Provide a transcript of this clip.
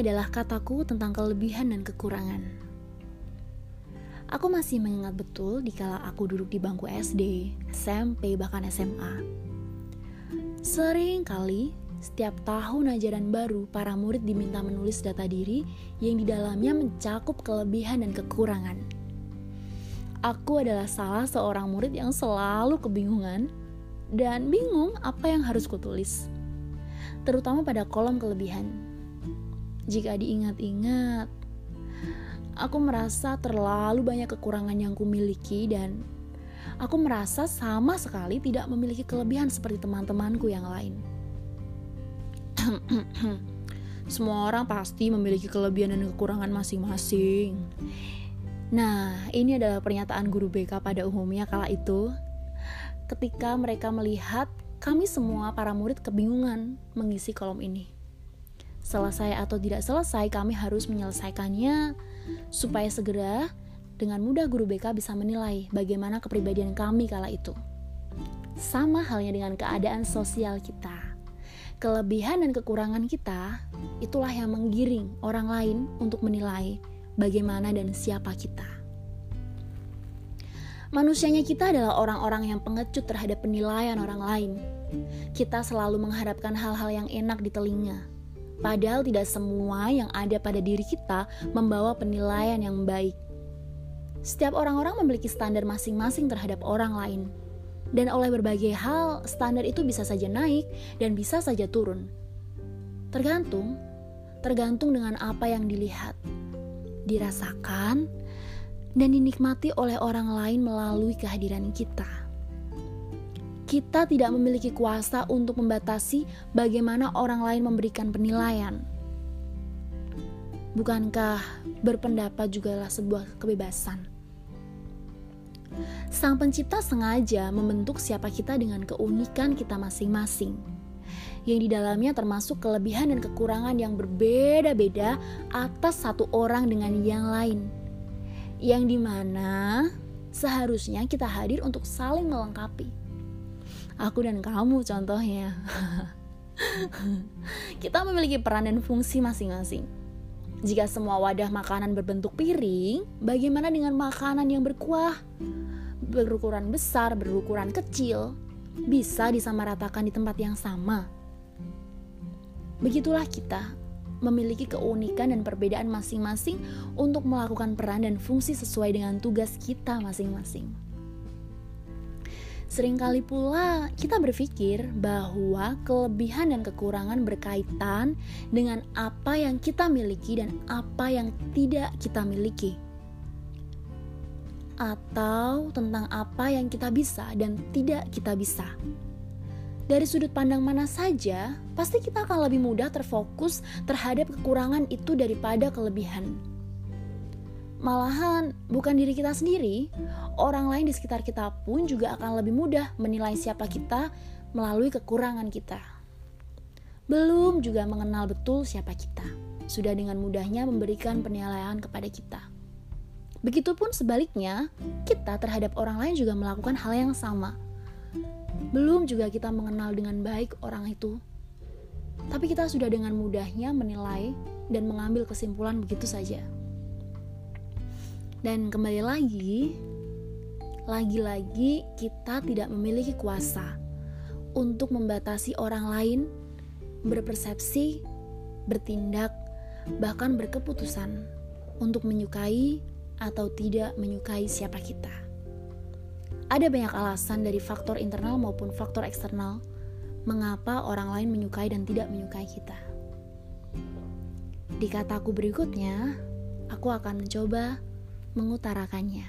adalah kataku tentang kelebihan dan kekurangan. Aku masih mengingat betul di kala aku duduk di bangku SD, SMP, bahkan SMA. Sering kali setiap tahun ajaran baru, para murid diminta menulis data diri yang di dalamnya mencakup kelebihan dan kekurangan. Aku adalah salah seorang murid yang selalu kebingungan dan bingung apa yang harus kutulis, terutama pada kolom kelebihan jika diingat-ingat, aku merasa terlalu banyak kekurangan yang kumiliki dan aku merasa sama sekali tidak memiliki kelebihan seperti teman-temanku yang lain. Semua orang pasti memiliki kelebihan dan kekurangan masing-masing. Nah, ini adalah pernyataan guru BK pada umumnya kala itu. Ketika mereka melihat kami semua para murid kebingungan mengisi kolom ini selesai atau tidak selesai, kami harus menyelesaikannya supaya segera dengan mudah guru BK bisa menilai bagaimana kepribadian kami kala itu. Sama halnya dengan keadaan sosial kita. Kelebihan dan kekurangan kita itulah yang menggiring orang lain untuk menilai bagaimana dan siapa kita. Manusianya kita adalah orang-orang yang pengecut terhadap penilaian orang lain. Kita selalu mengharapkan hal-hal yang enak di telinga, Padahal tidak semua yang ada pada diri kita membawa penilaian yang baik. Setiap orang-orang memiliki standar masing-masing terhadap orang lain. Dan oleh berbagai hal, standar itu bisa saja naik dan bisa saja turun. Tergantung, tergantung dengan apa yang dilihat, dirasakan, dan dinikmati oleh orang lain melalui kehadiran kita kita tidak memiliki kuasa untuk membatasi bagaimana orang lain memberikan penilaian. Bukankah berpendapat jugalah sebuah kebebasan? Sang Pencipta sengaja membentuk siapa kita dengan keunikan kita masing-masing, yang di dalamnya termasuk kelebihan dan kekurangan yang berbeda-beda atas satu orang dengan yang lain, yang di mana seharusnya kita hadir untuk saling melengkapi aku dan kamu contohnya. Kita memiliki peran dan fungsi masing-masing. Jika semua wadah makanan berbentuk piring, bagaimana dengan makanan yang berkuah? Berukuran besar, berukuran kecil, bisa disamaratakan di tempat yang sama. Begitulah kita, memiliki keunikan dan perbedaan masing-masing untuk melakukan peran dan fungsi sesuai dengan tugas kita masing-masing. Seringkali pula kita berpikir bahwa kelebihan dan kekurangan berkaitan dengan apa yang kita miliki dan apa yang tidak kita miliki. Atau tentang apa yang kita bisa dan tidak kita bisa. Dari sudut pandang mana saja, pasti kita akan lebih mudah terfokus terhadap kekurangan itu daripada kelebihan. Malahan, bukan diri kita sendiri, orang lain di sekitar kita pun juga akan lebih mudah menilai siapa kita melalui kekurangan kita. Belum juga mengenal betul siapa kita, sudah dengan mudahnya memberikan penilaian kepada kita. Begitupun sebaliknya, kita terhadap orang lain juga melakukan hal yang sama. Belum juga kita mengenal dengan baik orang itu, tapi kita sudah dengan mudahnya menilai dan mengambil kesimpulan begitu saja. Dan kembali lagi, lagi-lagi kita tidak memiliki kuasa untuk membatasi orang lain berpersepsi, bertindak, bahkan berkeputusan untuk menyukai atau tidak menyukai siapa kita. Ada banyak alasan dari faktor internal maupun faktor eksternal mengapa orang lain menyukai dan tidak menyukai kita. Di kataku berikutnya, aku akan mencoba mengutarakannya.